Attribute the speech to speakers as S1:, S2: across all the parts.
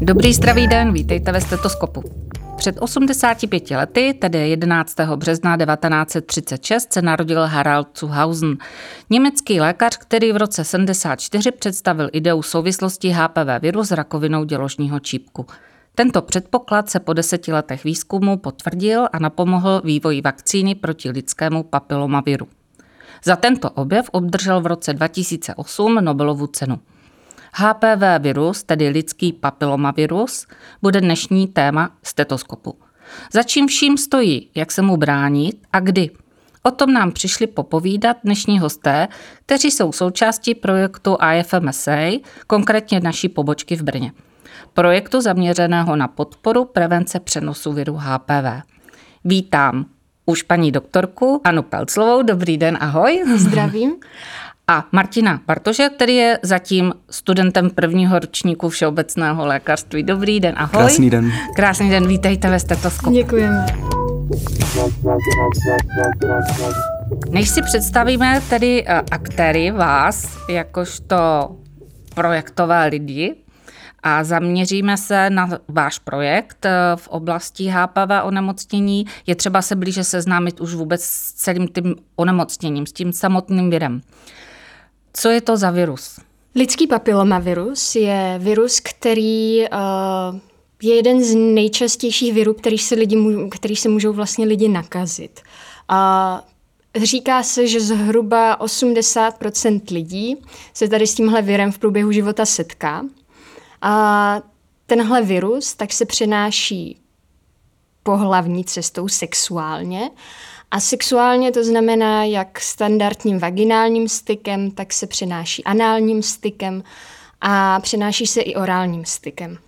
S1: Dobrý zdravý den, vítejte ve stetoskopu. Před 85 lety, tedy 11. března 1936, se narodil Harald Zuhausen, německý lékař, který v roce 74 představil ideu souvislosti HPV viru s rakovinou děložního čípku. Tento předpoklad se po deseti letech výzkumu potvrdil a napomohl vývoji vakcíny proti lidskému papilomaviru. Za tento objev obdržel v roce 2008 Nobelovu cenu. HPV virus, tedy lidský papilomavirus, bude dnešní téma stetoskopu. Za čím vším stojí, jak se mu bránit a kdy. O tom nám přišli popovídat dnešní hosté, kteří jsou součástí projektu IFMSA, konkrétně naší pobočky v Brně. Projektu zaměřeného na podporu prevence přenosu viru HPV. Vítám už paní doktorku Anu Pelclovou. Dobrý den, ahoj.
S2: Zdravím.
S1: A Martina Bartože, který je zatím studentem prvního ročníku všeobecného lékařství. Dobrý den, ahoj.
S3: Krásný den.
S1: Krásný den, vítejte ve stetoskopu.
S2: Děkujeme.
S1: Než si představíme tedy eh, aktéry vás, jakožto projektové lidi, a zaměříme se na váš projekt eh, v oblasti HPV onemocnění. Je třeba se blíže seznámit už vůbec s celým tím onemocněním, s tím samotným virem. Co je to za virus?
S2: Lidský papilomavirus je virus, který uh, je jeden z nejčastějších virů, který se, lidi, který se můžou vlastně lidi nakazit. Uh, říká se, že zhruba 80% lidí se tady s tímhle virem v průběhu života setká. A tenhle virus tak se přenáší pohlavní cestou sexuálně. A sexuálně to znamená jak standardním vaginálním stykem, tak se přenáší análním stykem a přenáší se i orálním stykem.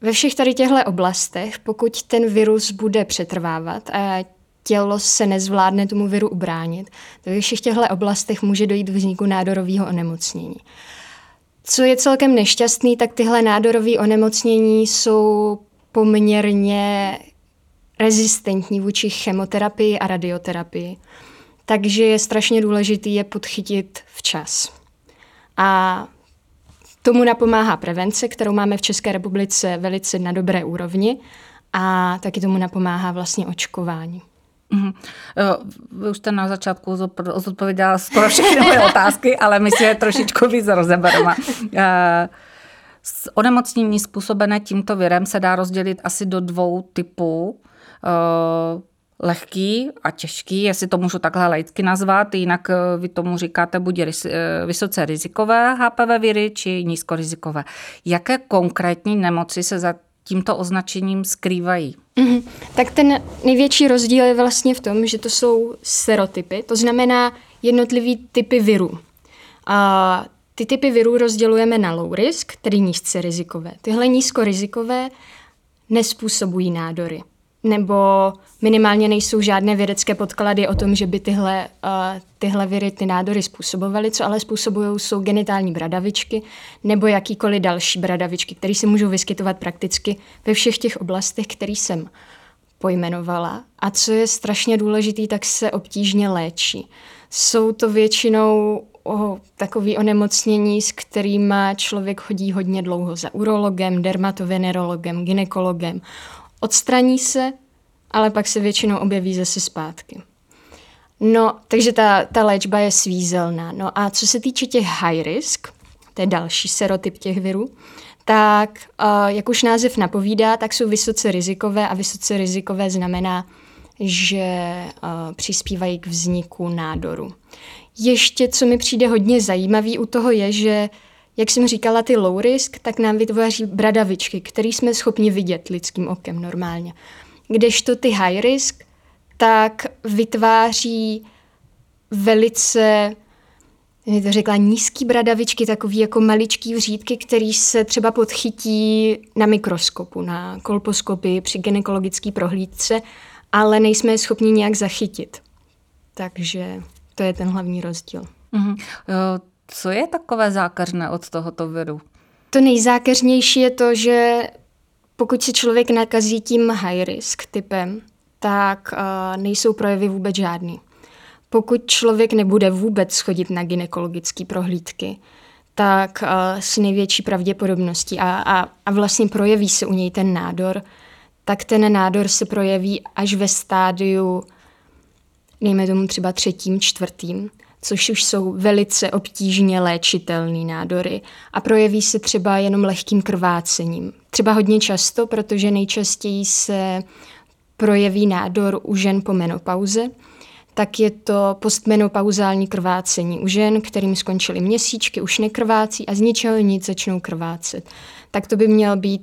S2: Ve všech tady těchto oblastech, pokud ten virus bude přetrvávat a tělo se nezvládne tomu viru ubránit, tak ve všech těchto oblastech může dojít k vzniku nádorového onemocnění. Co je celkem nešťastný, tak tyhle nádorové onemocnění jsou poměrně rezistentní vůči chemoterapii a radioterapii. Takže je strašně důležité je podchytit včas. A tomu napomáhá prevence, kterou máme v České republice velice na dobré úrovni a taky tomu napomáhá vlastně očkování.
S1: Mm-hmm. Vy už jste na začátku zodpověděla skoro všechny moje otázky, ale my si je trošičku víc rozebereme. Eh, onemocnění způsobené tímto virem se dá rozdělit asi do dvou typů. Eh, lehký a těžký, jestli to můžu takhle laicky nazvat, jinak vy tomu říkáte buď vysoce rizikové HPV viry, či nízkorizikové. Jaké konkrétní nemoci se za tímto označením skrývají?
S2: Mm-hmm. Tak ten největší rozdíl je vlastně v tom, že to jsou serotypy, to znamená jednotlivý typy virů. A ty typy virů rozdělujeme na low risk, tedy nízce rizikové. Tyhle nízkorizikové nespůsobují nádory nebo minimálně nejsou žádné vědecké podklady o tom, že by tyhle, uh, tyhle viry, ty nádory způsobovaly. Co ale způsobují, jsou genitální bradavičky nebo jakýkoliv další bradavičky, které se můžou vyskytovat prakticky ve všech těch oblastech, které jsem pojmenovala. A co je strašně důležité, tak se obtížně léčí. Jsou to většinou o, takové onemocnění, s kterými člověk chodí hodně dlouho za urologem, dermatovenerologem, ginekologem odstraní se, ale pak se většinou objeví zase zpátky. No, takže ta, ta léčba je svízelná. No a co se týče těch high risk, to je další serotyp těch virů, tak uh, jak už název napovídá, tak jsou vysoce rizikové a vysoce rizikové znamená, že uh, přispívají k vzniku nádoru. Ještě, co mi přijde hodně zajímavý u toho je, že jak jsem říkala, ty low risk, tak nám vytváří bradavičky, které jsme schopni vidět lidským okem normálně. Kdežto ty high risk, tak vytváří velice jak to řekla, nízký bradavičky, takový jako maličký vřídky, který se třeba podchytí na mikroskopu, na kolposkopii při gynekologické prohlídce, ale nejsme schopni nějak zachytit. Takže to je ten hlavní rozdíl. Mm-hmm.
S1: Co je takové zákařné od tohoto viru?
S2: To nejzákeřnější je to, že pokud se člověk nakazí tím high risk typem, tak uh, nejsou projevy vůbec žádný. Pokud člověk nebude vůbec chodit na gynekologické prohlídky, tak s největší pravděpodobností a, a, a vlastně projeví se u něj ten nádor, tak ten nádor se projeví až ve stádiu, dejme tomu třeba třetím, čtvrtým, což už jsou velice obtížně léčitelné nádory a projeví se třeba jenom lehkým krvácením. Třeba hodně často, protože nejčastěji se projeví nádor u žen po menopauze, tak je to postmenopauzální krvácení u žen, kterým skončily měsíčky, už nekrvácí a z ničeho nic začnou krvácet. Tak to by měl být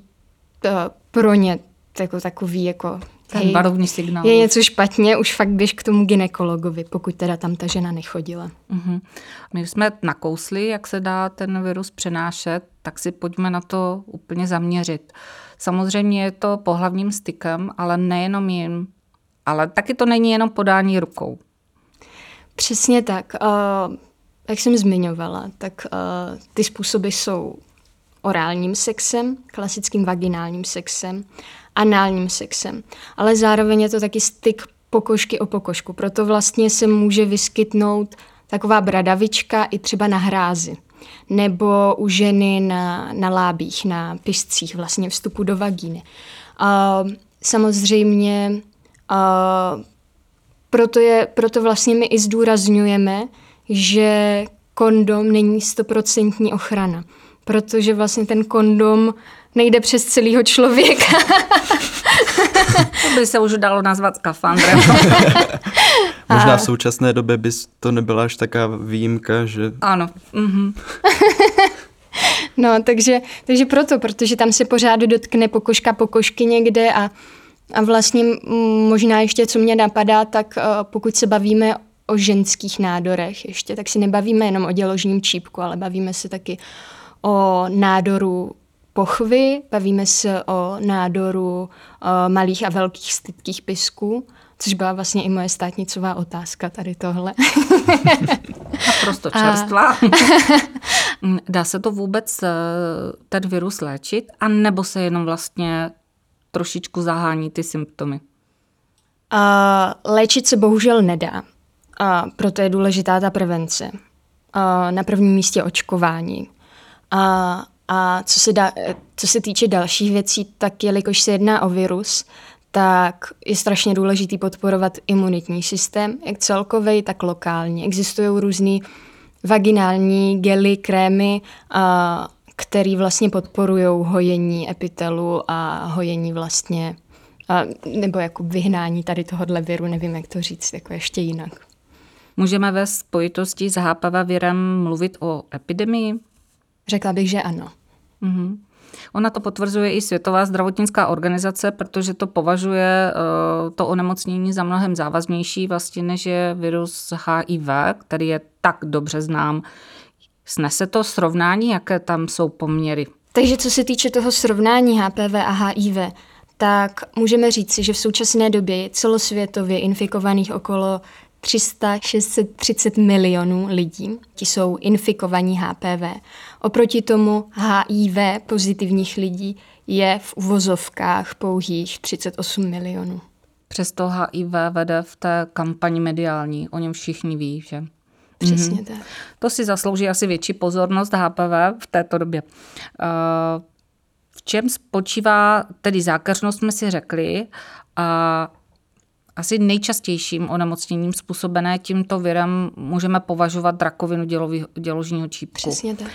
S2: uh, pro ně jako takový jako
S1: ten hej, varovný signál.
S2: Je něco špatně, už fakt běž k tomu ginekologovi, pokud teda tam ta žena nechodila.
S1: Uh-huh. My jsme nakousli, jak se dá ten virus přenášet, tak si pojďme na to úplně zaměřit. Samozřejmě je to pohlavním stykem, ale nejenom jim. Ale taky to není jenom podání rukou.
S2: Přesně tak. Uh, jak jsem zmiňovala, tak uh, ty způsoby jsou orálním sexem, klasickým vaginálním sexem, análním sexem. Ale zároveň je to taky styk pokožky o pokožku. Proto vlastně se může vyskytnout taková bradavička i třeba na hrázi. Nebo u ženy na, na lábích, na piscích, vlastně vstupu do vagíny. Uh, samozřejmě uh, proto, je, proto vlastně my i zdůrazňujeme, že kondom není stoprocentní ochrana protože vlastně ten kondom nejde přes celého člověka.
S1: to by se už dalo nazvat skafandrem.
S3: Možná v současné době by to nebyla až taká výjimka, že...
S1: Ano. Mhm.
S2: no, takže, takže proto, protože tam se pořád dotkne pokožka pokožky někde a, a vlastně možná ještě, co mě napadá, tak uh, pokud se bavíme o ženských nádorech ještě, tak si nebavíme jenom o děložním čípku, ale bavíme se taky o nádoru pochvy, bavíme se o nádoru o malých a velkých stytkých pisků, což byla vlastně i moje státnicová otázka tady tohle.
S1: Naprosto čerstvá. Dá se to vůbec eh, ten virus léčit, a nebo se jenom vlastně trošičku zahání ty symptomy?
S2: Uh, léčit se bohužel nedá. A proto je důležitá ta prevence. Uh, na prvním místě očkování. A, a co, se da, co se týče dalších věcí, tak jelikož se jedná o virus, tak je strašně důležitý podporovat imunitní systém, jak celkový, tak lokální. Existují různé vaginální gely, krémy, a, který vlastně podporují hojení epitelu a hojení vlastně, a, nebo jako vyhnání tady tohohle viru, nevím, jak to říct, jako ještě jinak.
S1: Můžeme ve spojitosti s HPV virem mluvit o epidemii?
S2: Řekla bych, že ano.
S1: Mm-hmm. Ona to potvrzuje i Světová zdravotnická organizace, protože to považuje uh, to onemocnění za mnohem závaznější vlastně, než je virus HIV, který je tak dobře znám. Snese to srovnání, jaké tam jsou poměry?
S2: Takže co se týče toho srovnání HPV a HIV, tak můžeme říci, že v současné době je celosvětově infikovaných okolo 300-630 milionů lidí, ti jsou infikovaní HPV. Oproti tomu HIV pozitivních lidí je v uvozovkách pouhých 38 milionů.
S1: Přesto HIV vede v té kampani mediální, o něm všichni ví, že?
S2: Přesně mm-hmm. tak.
S1: To si zaslouží asi větší pozornost HPV v této době. Uh, v čem spočívá tedy zákeřnost, jsme si řekli, a asi nejčastějším onemocněním způsobené tímto virem můžeme považovat rakovinu dělový, děložního čípku.
S2: Přesně tak.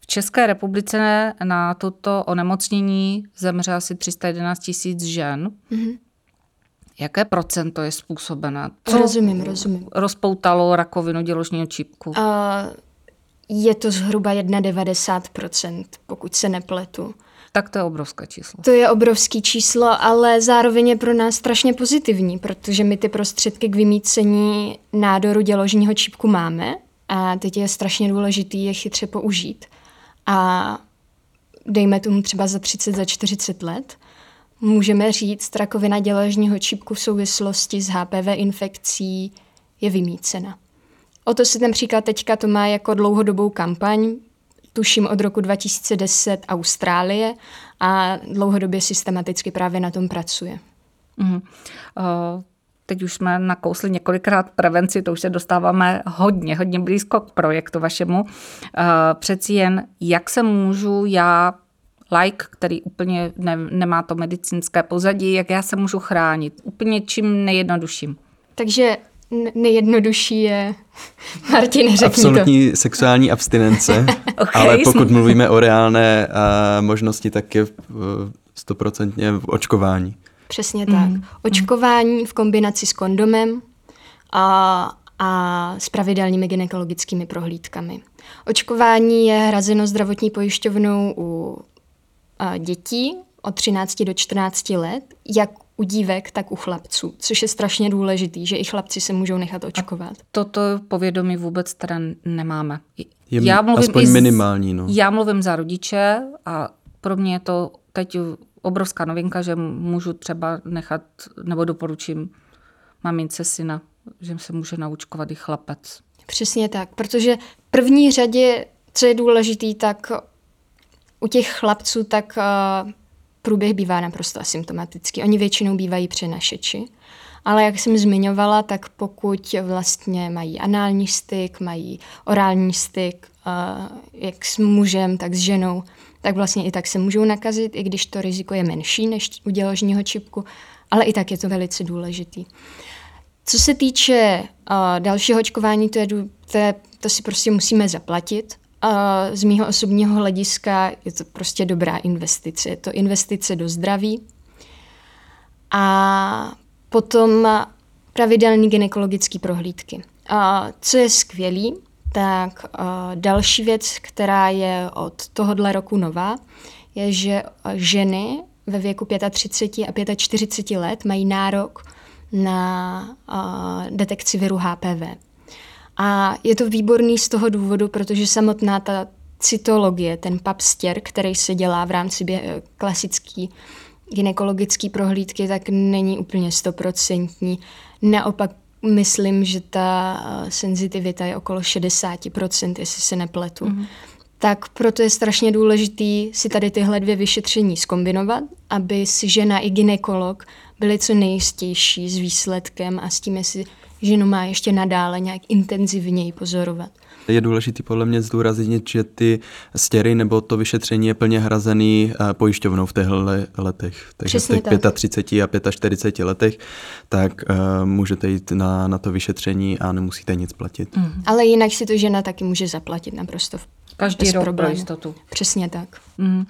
S1: V České republice na toto onemocnění zemře asi 311 tisíc žen. Mm-hmm. Jaké procento je způsobené?
S2: Co rozumím, rozumím.
S1: rozpoutalo rakovinu děložního čípku? Uh,
S2: je to zhruba 91%, pokud se nepletu.
S1: Tak to je obrovské číslo.
S2: To je obrovské číslo, ale zároveň je pro nás strašně pozitivní, protože my ty prostředky k vymícení nádoru děložního čípku máme a teď je strašně důležitý je chytře použít. A dejme tomu třeba za 30, za 40 let, můžeme říct, rakovina děložního čípku v souvislosti s HPV infekcí je vymícena. O to se ten příklad teďka to má jako dlouhodobou kampaň, tuším od roku 2010 Austrálie a dlouhodobě systematicky právě na tom pracuje. Mm.
S1: Uh, teď už jsme nakousli několikrát prevenci, to už se dostáváme hodně, hodně blízko k projektu vašemu. Eh, přeci jen, jak se můžu já like, který úplně ne, nemá to medicínské pozadí, jak já se můžu chránit. Úplně čím nejjednodušším.
S2: Takže nejjednodušší je, Martin, řekni
S3: Absolutní to. sexuální abstinence, okay, ale pokud jsme... mluvíme o reálné uh, možnosti, tak je stoprocentně v očkování.
S2: Přesně tak. Mm. Očkování v kombinaci s kondomem a, a s pravidelnými gynekologickými prohlídkami. Očkování je hrazeno zdravotní pojišťovnou u dětí od 13 do 14 let, jak u dívek, tak u chlapců, což je strašně důležitý, že i chlapci se můžou nechat očkovat. A
S1: toto povědomí vůbec teda nemáme.
S3: Je já mluvím aspoň z, minimální. No.
S1: Já mluvím za rodiče a pro mě je to teď obrovská novinka, že můžu třeba nechat, nebo doporučím mamince syna, že se může naučkovat i chlapec.
S2: Přesně tak, protože v první řadě, co je důležitý, tak u těch chlapců tak uh, průběh bývá naprosto asymptomatický. Oni většinou bývají přenašeči. Ale jak jsem zmiňovala, tak pokud vlastně mají anální styk, mají orální styk, uh, jak s mužem, tak s ženou, tak vlastně i tak se můžou nakazit, i když to riziko je menší než u děložního čipku, ale i tak je to velice důležitý. Co se týče uh, dalšího očkování, to, je, to, je, to si prostě musíme zaplatit. Z mého osobního hlediska je to prostě dobrá investice. Je to investice do zdraví. A potom pravidelné gynekologické prohlídky. Co je skvělý, tak další věc, která je od tohohle roku nová, je, že ženy ve věku 35 a 45 let mají nárok na detekci viru HPV. A je to výborný z toho důvodu, protože samotná ta cytologie, ten papstěr, který se dělá v rámci bě- klasický gynekologický prohlídky, tak není úplně stoprocentní. Naopak myslím, že ta eh, senzitivita je okolo 60%, jestli se nepletu. Mm-hmm. Tak proto je strašně důležitý si tady tyhle dvě vyšetření skombinovat, aby si žena i ginekolog byli co nejistější s výsledkem a s tím, jestli ženu má ještě nadále nějak intenzivněji pozorovat.
S3: Je důležité podle mě zdůraznit, že ty stěry nebo to vyšetření je plně hrazený eh, pojišťovnou v těchto letech. Takže Přesně v těch tak. 35 a 45 letech, tak uh, můžete jít na, na to vyšetření a nemusíte nic platit.
S2: Mm. Ale jinak si to žena taky může zaplatit naprosto
S1: Každý rok pro jistotu.
S2: Přesně tak.
S1: Mm.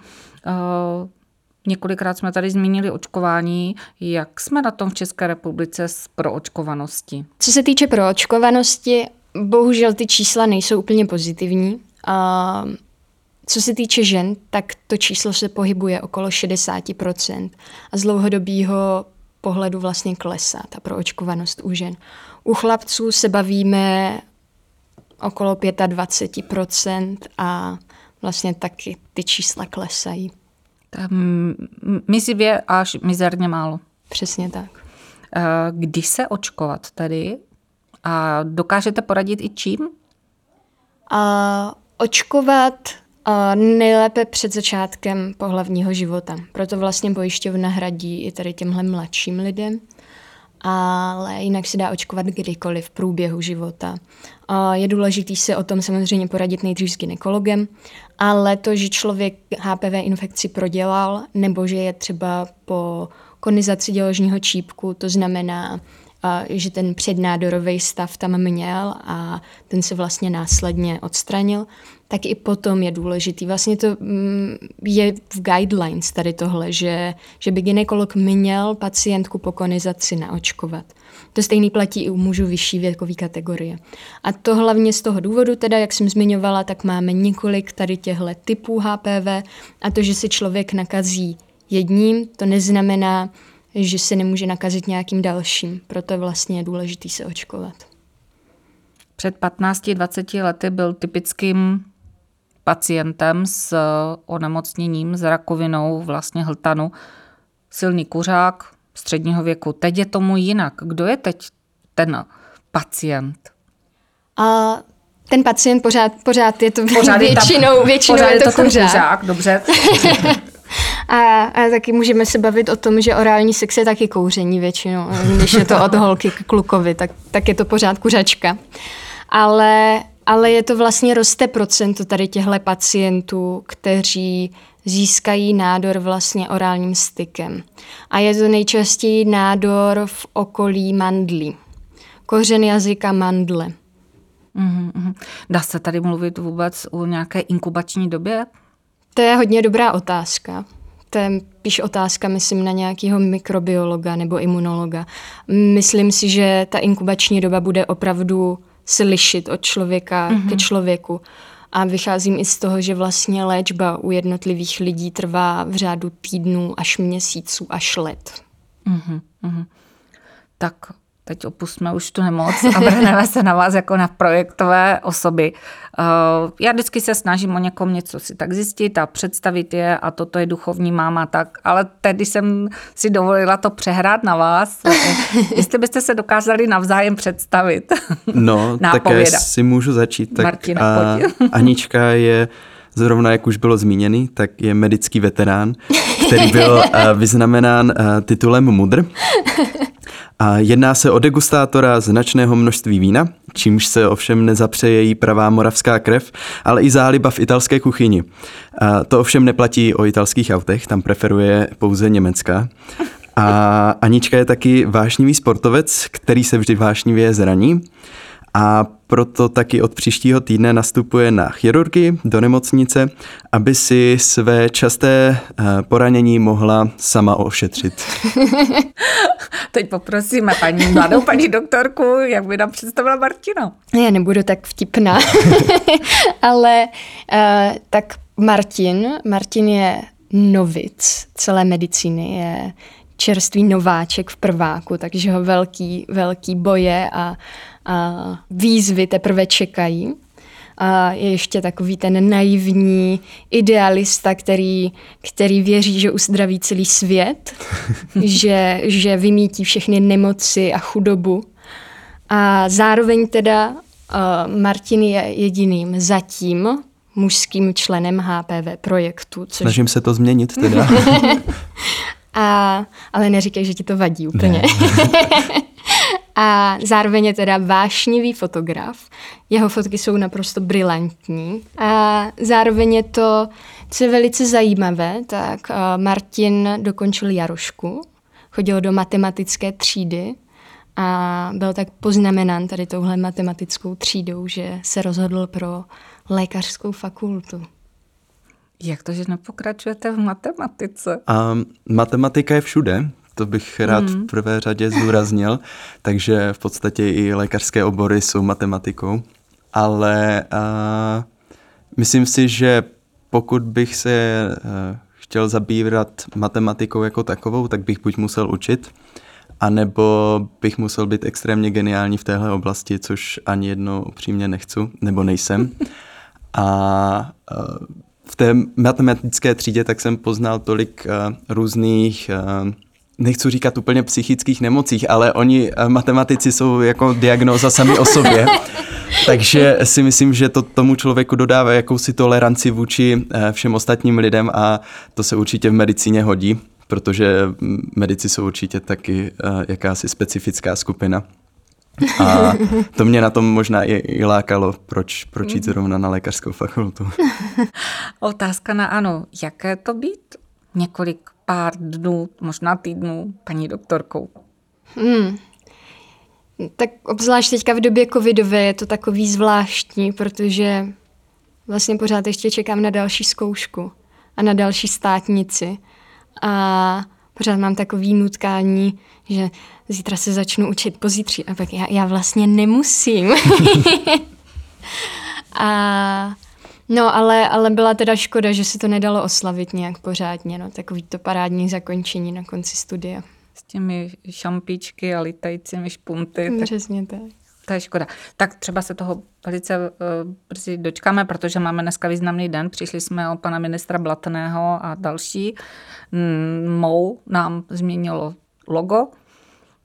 S1: Uh, Několikrát jsme tady zmínili očkování. Jak jsme na tom v České republice s proočkovaností?
S2: Co se týče proočkovanosti, bohužel ty čísla nejsou úplně pozitivní. A co se týče žen, tak to číslo se pohybuje okolo 60% a z dlouhodobého pohledu vlastně klesá ta proočkovanost u žen. U chlapců se bavíme okolo 25% a vlastně taky ty čísla klesají.
S1: Tam mizivě až mizerně málo.
S2: Přesně tak.
S1: Eh, kdy se očkovat tedy? A dokážete poradit i čím?
S2: A očkovat a nejlépe před začátkem pohlavního života. Proto vlastně pojišťovna hradí i tady těmhle mladším lidem. Ale jinak se dá očkovat kdykoliv v průběhu života. Je důležité se o tom samozřejmě poradit nejdřív s gynekologem, ale to, že člověk HPV infekci prodělal, nebo že je třeba po konizaci děložního čípku, to znamená, že ten přednádorový stav tam měl a ten se vlastně následně odstranil, tak i potom je důležitý. Vlastně to mm, je v guidelines tady tohle, že, že by ginekolog měl pacientku po konizaci naočkovat. To stejný platí i u mužů vyšší věkové kategorie. A to hlavně z toho důvodu, teda, jak jsem zmiňovala, tak máme několik tady těchto typů HPV a to, že se člověk nakazí jedním, to neznamená, že se nemůže nakazit nějakým dalším. Proto je vlastně důležité se očkovat.
S1: Před 15-20 lety byl typickým pacientem s onemocněním, s rakovinou vlastně hltanu, silný kuřák středního věku. Teď je tomu jinak. Kdo je teď ten pacient?
S2: A ten pacient pořád, pořád je to pořád většinou,
S1: je tam,
S2: většinou
S1: pořád
S2: je to,
S1: to kuřák. kuřák. Dobře.
S2: A, a taky můžeme se bavit o tom, že orální sex je taky kouření většinou. Když je to od holky k klukovi, tak, tak je to pořád kuřačka. Ale, ale je to vlastně roste procento tady těchto pacientů, kteří získají nádor vlastně orálním stykem. A je to nejčastěji nádor v okolí mandlí. Kořen jazyka mandle.
S1: Mm-hmm. Dá se tady mluvit vůbec o nějaké inkubační době?
S2: To je hodně dobrá otázka. To je píš otázka, myslím, na nějakého mikrobiologa nebo imunologa. Myslím si, že ta inkubační doba bude opravdu se lišit od člověka mm-hmm. ke člověku. A vycházím i z toho, že vlastně léčba u jednotlivých lidí trvá v řádu týdnů až měsíců až let.
S1: Mm-hmm. Tak teď opustíme už tu nemoc a vrhneme se na vás jako na projektové osoby. Eh, já vždycky se snažím o někom něco si tak zjistit a představit je a toto je duchovní máma tak, ale tedy jsem si dovolila to přehrát na vás. Jestli byste se dokázali navzájem představit.
S3: No, tak si můžu začít. Tak
S1: Martina, a,
S3: Anička je zrovna jak už bylo zmíněný, tak je medický veterán, který byl eh, vyznamenán eh, titulem Mudr. A jedná se o degustátora značného množství vína, čímž se ovšem nezapře její pravá moravská krev, ale i záliba v italské kuchyni. A to ovšem neplatí o italských autech, tam preferuje pouze německá. A Anička je taky vášnivý sportovec, který se vždy vášnivě zraní a proto taky od příštího týdne nastupuje na chirurgii do nemocnice, aby si své časté eh, poranění mohla sama ošetřit.
S2: Teď poprosíme paní mladou paní doktorku, jak by nám představila Martina. Já nebudu tak vtipná, ale uh, tak Martin, Martin je novic celé medicíny, je čerstvý nováček v prváku, takže ho velký, velký boje a, a výzvy teprve čekají. A je ještě takový ten naivní idealista, který, který věří, že uzdraví celý svět, že, že vymítí všechny nemoci a chudobu. A zároveň teda uh, Martin je jediným zatím mužským členem HPV projektu. Což...
S3: Snažím se to změnit teda.
S2: A, ale neříkej, že ti to vadí úplně. a zároveň je teda vášnivý fotograf. Jeho fotky jsou naprosto brilantní. A zároveň je to, co je velice zajímavé, tak uh, Martin dokončil Jarošku, chodil do matematické třídy a byl tak poznamenán tady touhle matematickou třídou, že se rozhodl pro lékařskou fakultu.
S1: Jak to, že nepokračujete v matematice?
S3: A matematika je všude, to bych rád mm. v prvé řadě zúraznil, takže v podstatě i lékařské obory jsou matematikou, ale a, myslím si, že pokud bych se a, chtěl zabývat matematikou jako takovou, tak bych buď musel učit, anebo bych musel být extrémně geniální v téhle oblasti, což ani jedno upřímně nechci, nebo nejsem. A, a v té matematické třídě tak jsem poznal tolik uh, různých, uh, nechci říkat úplně psychických nemocích, ale oni, uh, matematici, jsou jako diagnóza sami o sobě. Takže si myslím, že to tomu člověku dodává jakousi toleranci vůči uh, všem ostatním lidem a to se určitě v medicíně hodí, protože medici jsou určitě taky uh, jakási specifická skupina. A to mě na tom možná i, i lákalo, proč, proč jít zrovna na lékařskou fakultu.
S1: Otázka na ano. Jaké to být několik pár dnů, možná týdnů, paní doktorkou? Hmm.
S2: Tak obzvlášť teďka v době covidové je to takový zvláštní, protože vlastně pořád ještě čekám na další zkoušku a na další státnici. A pořád mám takový nutkání, že zítra se začnu učit pozítří a pak já, já vlastně nemusím. a No, ale, ale byla teda škoda, že se to nedalo oslavit nějak pořádně, no, takový to parádní zakončení na konci studia.
S1: S těmi šampičky a litajícími špunty.
S2: Přesně tak.
S1: To je škoda. Tak třeba se toho velice uh, brzy dočkáme, protože máme dneska významný den. Přišli jsme o pana ministra Blatného a další. Mm, Mou nám změnilo logo.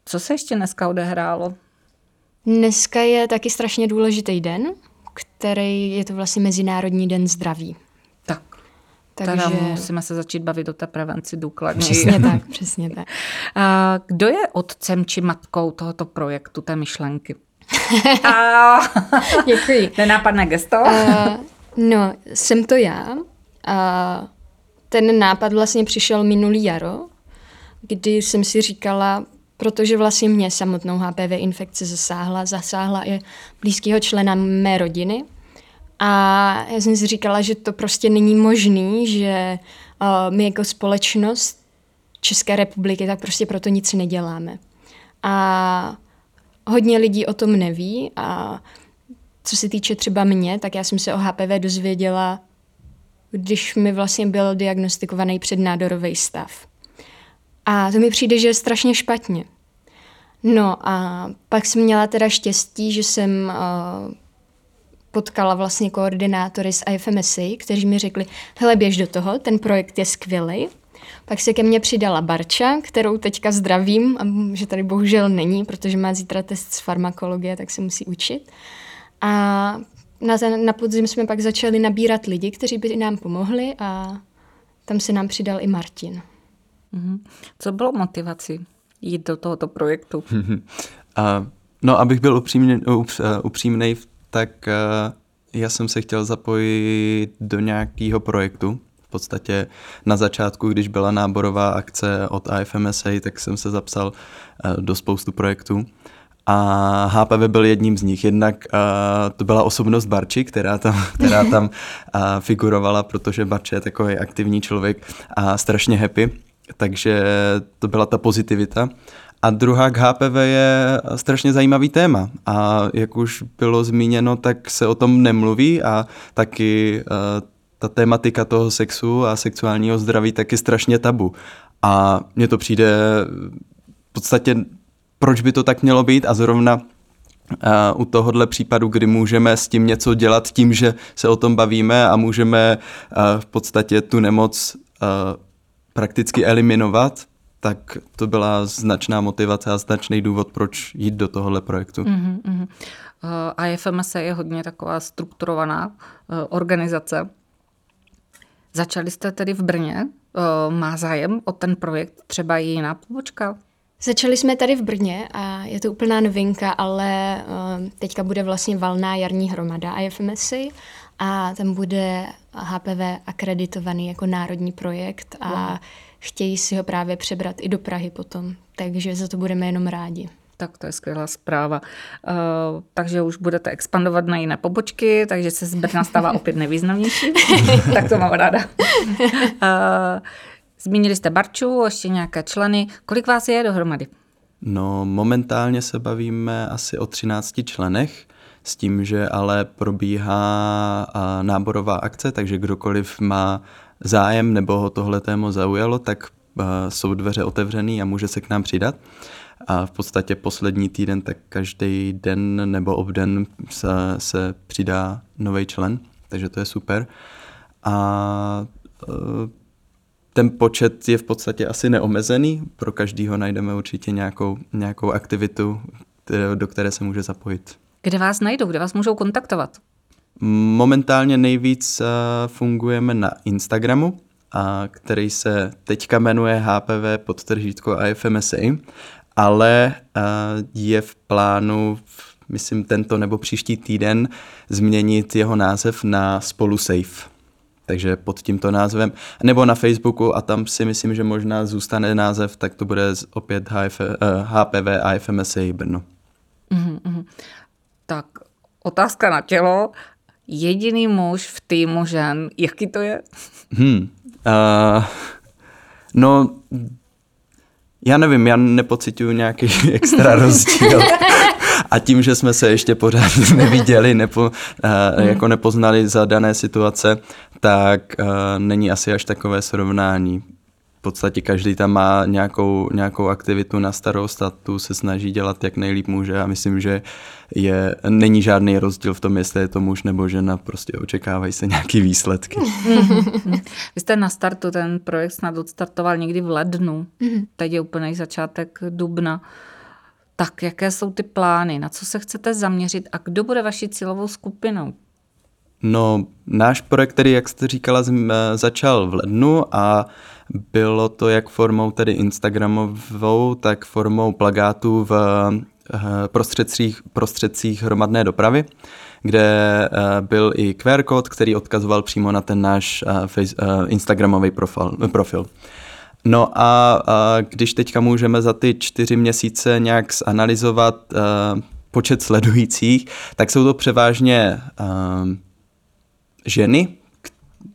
S1: Co se ještě dneska odehrálo?
S2: Dneska je taky strašně důležitý den, který je to vlastně Mezinárodní den zdraví.
S1: Tak. Takže... Teda musíme se začít bavit o té prevenci důkladně.
S2: Přesně tak, přesně tak.
S1: A kdo je otcem či matkou tohoto projektu, té myšlenky?
S2: A... Děkuji.
S1: Nenápadné gesto? Uh,
S2: no, jsem to já. A ten nápad vlastně přišel minulý jaro, kdy jsem si říkala, protože vlastně mě samotnou HPV infekce zasáhla, zasáhla i blízkého člena mé rodiny. A já jsem si říkala, že to prostě není možný, že uh, my jako společnost České republiky tak prostě proto nic neděláme. A hodně lidí o tom neví a co se týče třeba mě, tak já jsem se o HPV dozvěděla, když mi vlastně byl diagnostikovaný přednádorový stav. A to mi přijde, že je strašně špatně. No a pak jsem měla teda štěstí, že jsem uh, potkala vlastně koordinátory z IFMSA, kteří mi řekli, hele, běž do toho, ten projekt je skvělý. Pak se ke mně přidala Barča, kterou teďka zdravím, že tady bohužel není, protože má zítra test z farmakologie, tak se musí učit. A na, na podzim jsme pak začali nabírat lidi, kteří by nám pomohli a tam se nám přidal i Martin.
S1: Mm-hmm. Co bylo motivací jít do tohoto projektu? uh,
S3: no, abych byl upřímný, upřímný, tak uh, já jsem se chtěl zapojit do nějakého projektu. V podstatě na začátku, když byla náborová akce od IFMSA, tak jsem se zapsal uh, do spoustu projektů. A HPV byl jedním z nich. Jednak uh, to byla osobnost Barči, která tam, která tam uh, figurovala, protože Barče je takový aktivní člověk a strašně happy takže to byla ta pozitivita. A druhá k HPV je strašně zajímavý téma a jak už bylo zmíněno, tak se o tom nemluví a taky uh, ta tématika toho sexu a sexuálního zdraví taky strašně tabu. A mně to přijde v podstatě, proč by to tak mělo být a zrovna Uh, u tohohle případu, kdy můžeme s tím něco dělat tím, že se o tom bavíme a můžeme uh, v podstatě tu nemoc uh, prakticky eliminovat, tak to byla značná motivace a značný důvod, proč jít do tohohle projektu. Mm-hmm. Uh,
S1: a IFMS je hodně taková strukturovaná uh, organizace. Začali jste tedy v Brně. Uh, má zájem o ten projekt třeba i jiná pobočka?
S2: Začali jsme tady v Brně a je to úplná novinka, ale uh, teďka bude vlastně valná jarní hromada IFMSy a tam bude HPV akreditovaný jako národní projekt a wow. chtějí si ho právě přebrat i do Prahy potom, takže za to budeme jenom rádi.
S1: Tak to je skvělá zpráva. Uh, takže už budete expandovat na jiné pobočky, takže se z Brna stává opět nevýznamnější. tak to mám ráda. Uh, zmínili jste Barču, ještě nějaké členy. Kolik vás je dohromady?
S3: No, momentálně se bavíme asi o 13 členech s tím, že ale probíhá náborová akce, takže kdokoliv má zájem nebo ho tohle téma zaujalo, tak jsou dveře otevřený a může se k nám přidat. A v podstatě poslední týden, tak každý den nebo obden se, se přidá nový člen, takže to je super. A e, ten počet je v podstatě asi neomezený, pro každýho najdeme určitě nějakou, nějakou aktivitu, do které se může zapojit.
S1: Kde vás najdou, kde vás můžou kontaktovat?
S3: Momentálně nejvíc uh, fungujeme na Instagramu, uh, který se teďka jmenuje HPV podtržítko IFMSA, ale uh, je v plánu, myslím tento nebo příští týden, změnit jeho název na Spolu Safe. Takže pod tímto názvem, nebo na Facebooku a tam si myslím, že možná zůstane název, tak to bude opět HF, HPV IFMSA Brno.
S1: Mm-hmm tak otázka na tělo. Jediný muž v týmu žen, jaký to je?
S3: Hmm. Uh, no, já nevím, já nepocituju nějaký extra rozdíl. A tím, že jsme se ještě pořád neviděli, nepo, uh, jako nepoznali za dané situace, tak uh, není asi až takové srovnání podstatě každý tam má nějakou, nějakou aktivitu na starost a tu se snaží dělat jak nejlíp může a myslím, že je, není žádný rozdíl v tom, jestli je to muž nebo žena, prostě očekávají se nějaký výsledky.
S1: Vy jste na startu, ten projekt snad odstartoval někdy v lednu, mhm. teď je úplný začátek dubna. Tak jaké jsou ty plány, na co se chcete zaměřit a kdo bude vaší cílovou skupinou?
S3: No, náš projekt, který, jak jste říkala, začal v lednu a bylo to jak formou tedy Instagramovou, tak formou plagátů v prostředcích, prostředcích hromadné dopravy, kde byl i QR kód, který odkazoval přímo na ten náš face, Instagramový profil. profil. No a, a když teďka můžeme za ty čtyři měsíce nějak zanalizovat uh, počet sledujících, tak jsou to převážně uh, ženy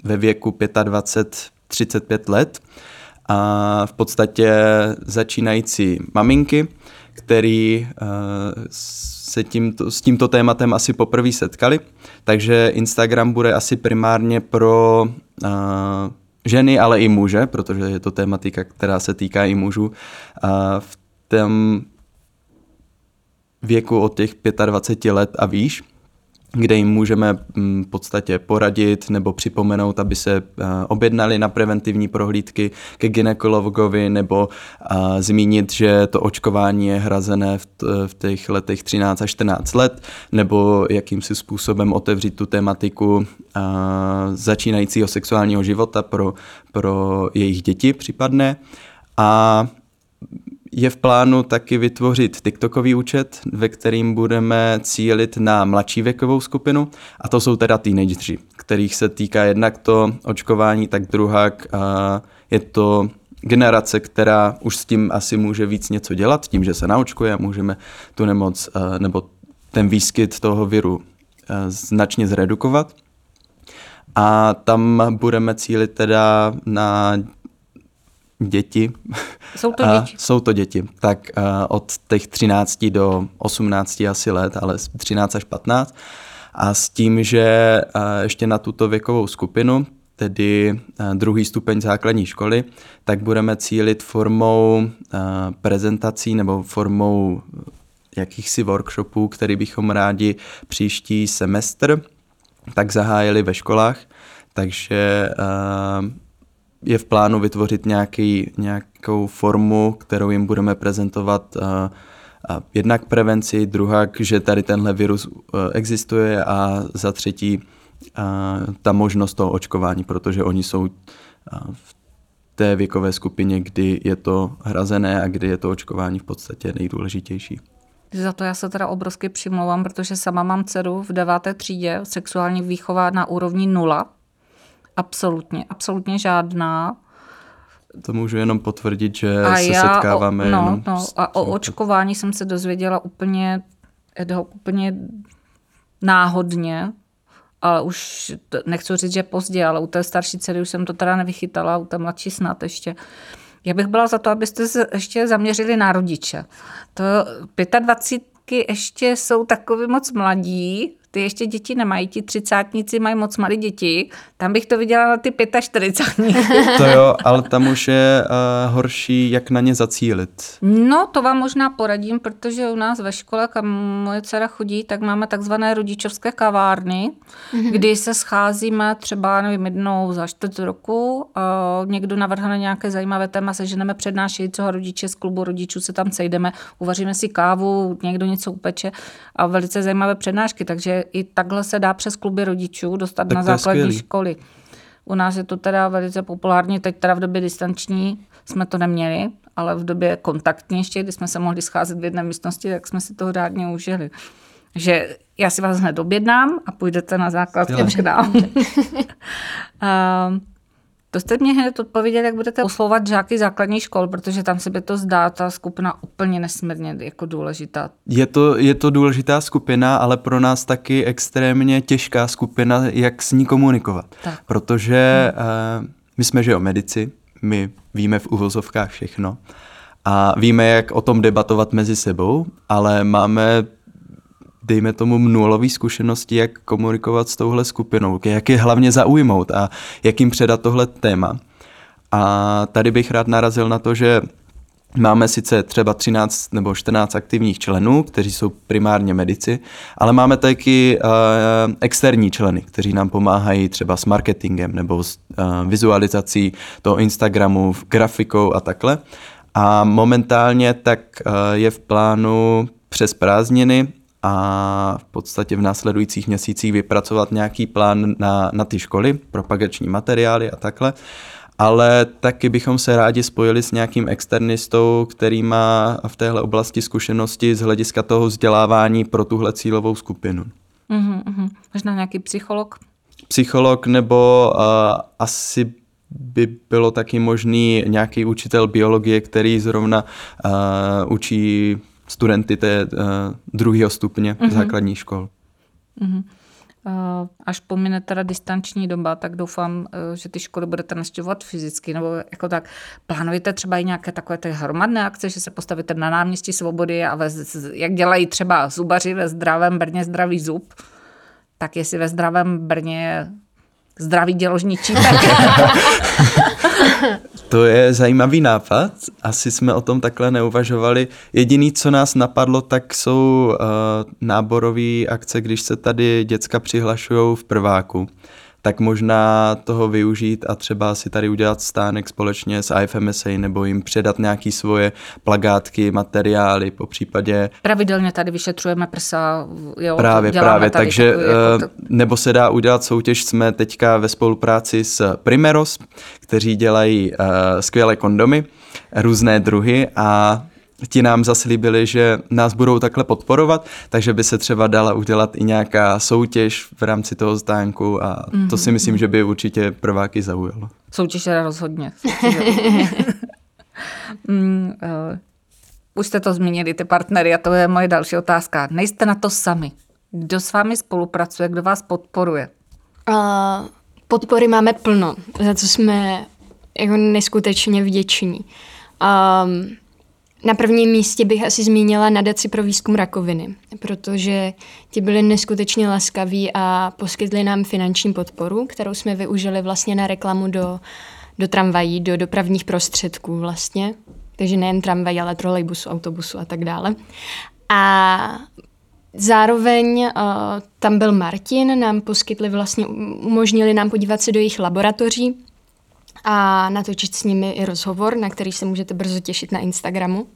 S3: ve věku 25-35 let a v podstatě začínající maminky, který uh, se tímto, s tímto tématem asi poprvé setkali. Takže Instagram bude asi primárně pro uh, ženy, ale i muže, protože je to tématika, která se týká i mužů. V tom věku od těch 25 let a výš, kde jim můžeme mm, v podstatě poradit nebo připomenout, aby se eh, objednali na preventivní prohlídky ke ginekologovi nebo zmínit, že to očkování je hrazené v těch letech 13 až 14 let nebo jakýmsi způsobem otevřít tu tematiku začínajícího sexuálního života pro, pro jejich děti případné. A je v plánu taky vytvořit TikTokový účet, ve kterým budeme cílit na mladší věkovou skupinu a to jsou teda teenageři, kterých se týká jednak to očkování, tak druhak je to generace, která už s tím asi může víc něco dělat, tím, že se naočkuje, můžeme tu nemoc nebo ten výskyt toho viru značně zredukovat. A tam budeme cílit teda na děti.
S1: Jsou to děti?
S3: jsou to děti. Tak od těch 13 do 18 asi let, ale 13 až 15. A s tím, že ještě na tuto věkovou skupinu, tedy druhý stupeň základní školy, tak budeme cílit formou prezentací nebo formou jakýchsi workshopů, který bychom rádi příští semestr tak zahájili ve školách. Takže je v plánu vytvořit nějaký, nějakou formu, kterou jim budeme prezentovat uh, uh, jednak prevenci, druhak, že tady tenhle virus uh, existuje a za třetí uh, ta možnost toho očkování, protože oni jsou v té věkové skupině, kdy je to hrazené a kdy je to očkování v podstatě nejdůležitější.
S1: Za to já se teda obrovsky přimlouvám, protože sama mám dceru v deváté třídě, sexuální výchova na úrovni nula, Absolutně, absolutně žádná.
S3: To můžu jenom potvrdit, že a se já setkáváme
S1: o, no,
S3: jenom
S1: no, A o očkování jsem se dozvěděla úplně, úplně náhodně, ale už nechci říct, že pozdě, ale u té starší dcery už jsem to teda nevychytala, u té mladší snad ještě. Já bych byla za to, abyste se ještě zaměřili na rodiče. To 25 ještě jsou takový moc mladí, ty ještě děti nemají, ti třicátníci mají moc malé děti, tam bych to viděla na ty 45.
S3: to jo, ale tam už je uh, horší, jak na ně zacílit.
S1: No, to vám možná poradím, protože u nás ve škole, kam moje dcera chodí, tak máme takzvané rodičovské kavárny, mm-hmm. kdy se scházíme třeba, nevím, jednou za čtvrt roku, uh, někdo navrhne nějaké zajímavé téma, seženeme přednášejícího rodiče z klubu rodičů, se tam sejdeme, uvaříme si kávu, někdo něco upeče a velice zajímavé přednášky, takže i takhle se dá přes kluby rodičů dostat tak na základní skvělý. školy. U nás je to teda velice populární, teď teda v době distanční jsme to neměli, ale v době kontaktní ještě, kdy jsme se mohli scházet v jedné místnosti, tak jsme si toho řádně užili. Že já si vás hned objednám a půjdete na základní k nám. To jste mě hned odpověděli, jak budete oslovovat žáky základní škol, protože tam se by to zdá ta skupina úplně nesmírně jako důležitá.
S3: Je to, je to důležitá skupina, ale pro nás taky extrémně těžká skupina, jak s ní komunikovat. Tak. Protože hmm. uh, my jsme že o medici, my víme v uvozovkách všechno a víme, jak o tom debatovat mezi sebou, ale máme dejme tomu, nulový zkušenosti, jak komunikovat s touhle skupinou, jak je hlavně zaujmout a jak jim předat tohle téma. A tady bych rád narazil na to, že Máme sice třeba 13 nebo 14 aktivních členů, kteří jsou primárně medici, ale máme taky uh, externí členy, kteří nám pomáhají třeba s marketingem nebo s uh, vizualizací toho Instagramu, grafikou a takhle. A momentálně tak uh, je v plánu přes prázdniny a v podstatě v následujících měsících vypracovat nějaký plán na, na ty školy, propagační materiály a takhle. Ale taky bychom se rádi spojili s nějakým externistou, který má v téhle oblasti zkušenosti z hlediska toho vzdělávání pro tuhle cílovou skupinu.
S1: Mm-hmm. Možná nějaký psycholog?
S3: Psycholog nebo uh, asi by bylo taky možný nějaký učitel biologie, který zrovna uh, učí studenty té uh, druhého stupně mm-hmm. základních škol.
S1: Mm-hmm. Až pomine teda distanční doba, tak doufám, že ty školy budete naštěvovat fyzicky, nebo jako tak. Plánujete třeba i nějaké takové ty hromadné akce, že se postavíte na náměstí Svobody a ve, jak dělají třeba zubaři ve zdravém Brně zdravý zub, tak jestli ve zdravém Brně zdravý děložní čípek.
S3: to je zajímavý nápad. Asi jsme o tom takhle neuvažovali. Jediný, co nás napadlo, tak jsou uh, náborové akce, když se tady děcka přihlašují v prváku tak možná toho využít a třeba si tady udělat stánek společně s IFMSA nebo jim předat nějaké svoje plagátky, materiály, po případě.
S1: Pravidelně tady vyšetřujeme prsa, jo,
S3: Právě, právě, takže jako, jako to... nebo se dá udělat soutěž, jsme teďka ve spolupráci s Primeros, kteří dělají uh, skvělé kondomy, různé druhy a ti nám zaslíbili, že nás budou takhle podporovat, takže by se třeba dala udělat i nějaká soutěž v rámci toho stánku a mm-hmm. to si mhm, myslím, že by určitě prváky zaujalo.
S1: Soutěž je rozhodně. mm, uh, už jste to zmínili, ty partnery, a to je moje další otázka. Nejste na to sami. Kdo s vámi spolupracuje, kdo vás podporuje?
S2: Uh, podpory máme plno, za co jsme jako neskutečně vděční. Um, na prvním místě bych asi zmínila nadaci pro výzkum rakoviny, protože ti byli neskutečně laskaví a poskytli nám finanční podporu, kterou jsme využili vlastně na reklamu do, do tramvají, do dopravních prostředků vlastně. Takže nejen tramvaj, ale trolejbusu, autobusu a tak dále. A Zároveň uh, tam byl Martin, nám poskytli vlastně, umožnili nám podívat se do jejich laboratoří, a natočit s nimi i rozhovor, na který se můžete brzo těšit na Instagramu.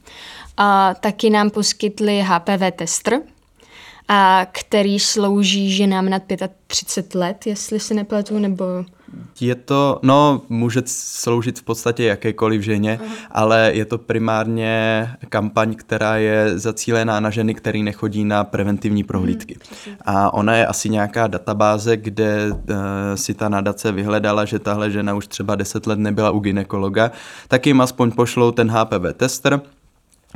S2: A taky nám poskytli HPV tester, a který slouží ženám nad 35 let, jestli si nepletu, nebo
S3: je to, no, může sloužit v podstatě jakékoliv ženě, uh-huh. ale je to primárně kampaň, která je zacílená na ženy, které nechodí na preventivní prohlídky. Uh-huh. A ona je asi nějaká databáze, kde uh, si ta nadace vyhledala, že tahle žena už třeba 10 let nebyla u ginekologa, tak jim aspoň pošlou ten HPV tester,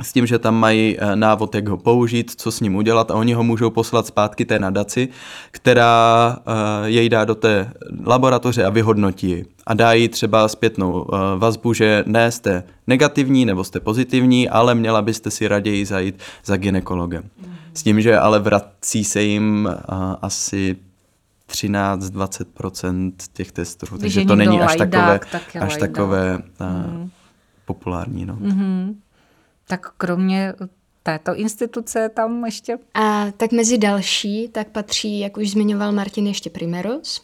S3: s tím, že tam mají eh, návod, jak ho použít, co s ním udělat a oni ho můžou poslat zpátky té nadaci, která eh, jej dá do té laboratoře a vyhodnotí ji. A dá jí třeba zpětnou eh, vazbu, že ne jste negativní nebo jste pozitivní, ale měla byste si raději zajít za ginekologem. S tím, že ale vrací se jim asi 13-20% těch testů, takže to není až takové, až takové mm. populární. No. Mm-hmm.
S1: Tak kromě této instituce tam ještě?
S2: A tak mezi další, tak patří, jak už zmiňoval Martin, ještě Primeros.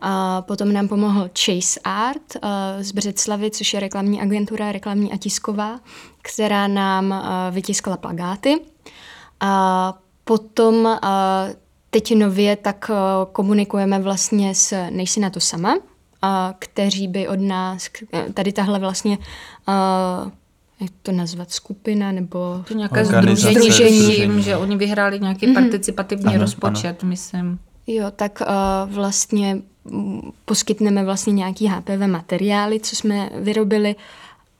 S2: A potom nám pomohl Chase Art z Břeclavy, což je reklamní agentura, reklamní a tisková, která nám vytiskla plagáty. A potom teď nově tak komunikujeme vlastně s Nejsi na to sama, kteří by od nás, tady tahle vlastně jak to nazvat, skupina nebo
S1: to nějaké združení, že oni vyhráli nějaký mm-hmm. participativní ano, rozpočet, ano. myslím.
S2: Jo, tak uh, vlastně poskytneme vlastně nějaký HPV materiály, co jsme vyrobili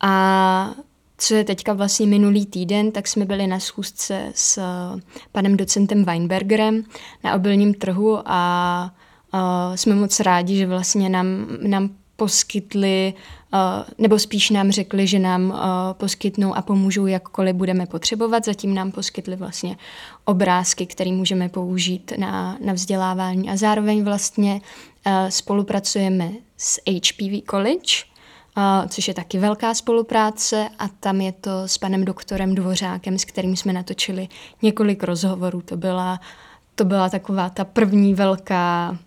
S2: a co je teďka vlastně minulý týden, tak jsme byli na schůzce s uh, panem docentem Weinbergerem na obilním trhu a uh, jsme moc rádi, že vlastně nám, nám poskytli, eh, nebo spíš nám řekli, že nám eh, poskytnou a pomůžou jakkoliv budeme potřebovat. Zatím nám poskytli vlastně obrázky, které můžeme použít na, na vzdělávání. A zároveň vlastně eh, spolupracujeme s HPV College, což je taky velká spolupráce a tam je to s panem doktorem Dvořákem, s kterým jsme natočili několik rozhovorů. To byla, to byla taková ta první velká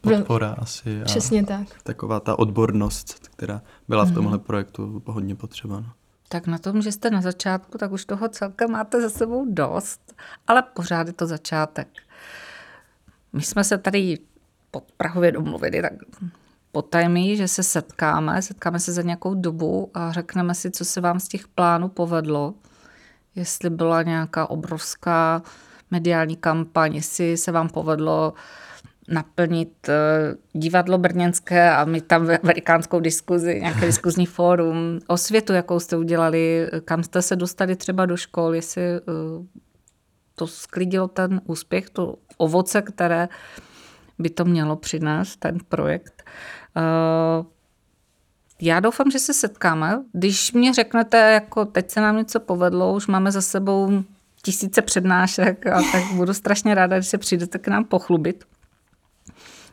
S3: podpora asi.
S2: Přesně tak.
S3: Taková ta odbornost, která byla v mhm. tomhle projektu hodně potřeba. No.
S1: Tak na tom, že jste na začátku, tak už toho celkem máte za sebou dost, ale pořád je to začátek. My jsme se tady pod Prahově domluvili, tak potajmí, že se setkáme, setkáme se za nějakou dobu a řekneme si, co se vám z těch plánů povedlo, jestli byla nějaká obrovská mediální kampaň, jestli se vám povedlo naplnit eh, divadlo brněnské a mít tam velikánskou diskuzi, nějaké diskuzní fórum, o světu, jakou jste udělali, kam jste se dostali třeba do škol, jestli eh, to sklidilo ten úspěch, to ovoce, které by to mělo přinést, ten projekt. Eh, já doufám, že se setkáme. Když mě řeknete, jako teď se nám něco povedlo, už máme za sebou tisíce přednášek, a tak budu strašně ráda, když se přijdete k nám pochlubit.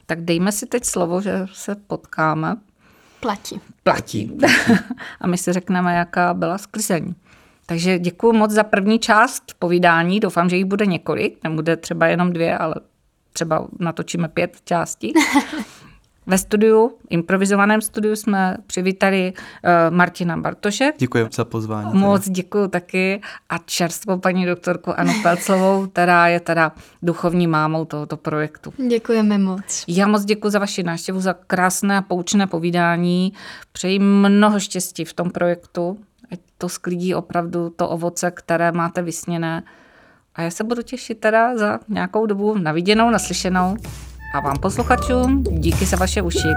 S1: Tak dejme si teď slovo, že se potkáme.
S2: Platí.
S1: Platí. a my si řekneme, jaká byla sklizení. Takže děkuji moc za první část povídání. Doufám, že jich bude několik. Nebude třeba jenom dvě, ale třeba natočíme pět částí. Ve studiu, improvizovaném studiu, jsme přivítali uh, Martina Bartoše.
S3: Děkuji za pozvání.
S1: Moc děkuji taky a čerstvou paní doktorku Anu Pelclovou, která je teda duchovní mámou tohoto projektu.
S2: Děkujeme moc.
S1: Já moc děkuji za vaši návštěvu, za krásné a poučné povídání. Přeji mnoho štěstí v tom projektu, ať to sklidí opravdu to ovoce, které máte vysněné. A já se budu těšit teda za nějakou dobu na viděnou, naslyšenou. A vám posluchačům díky za vaše uši.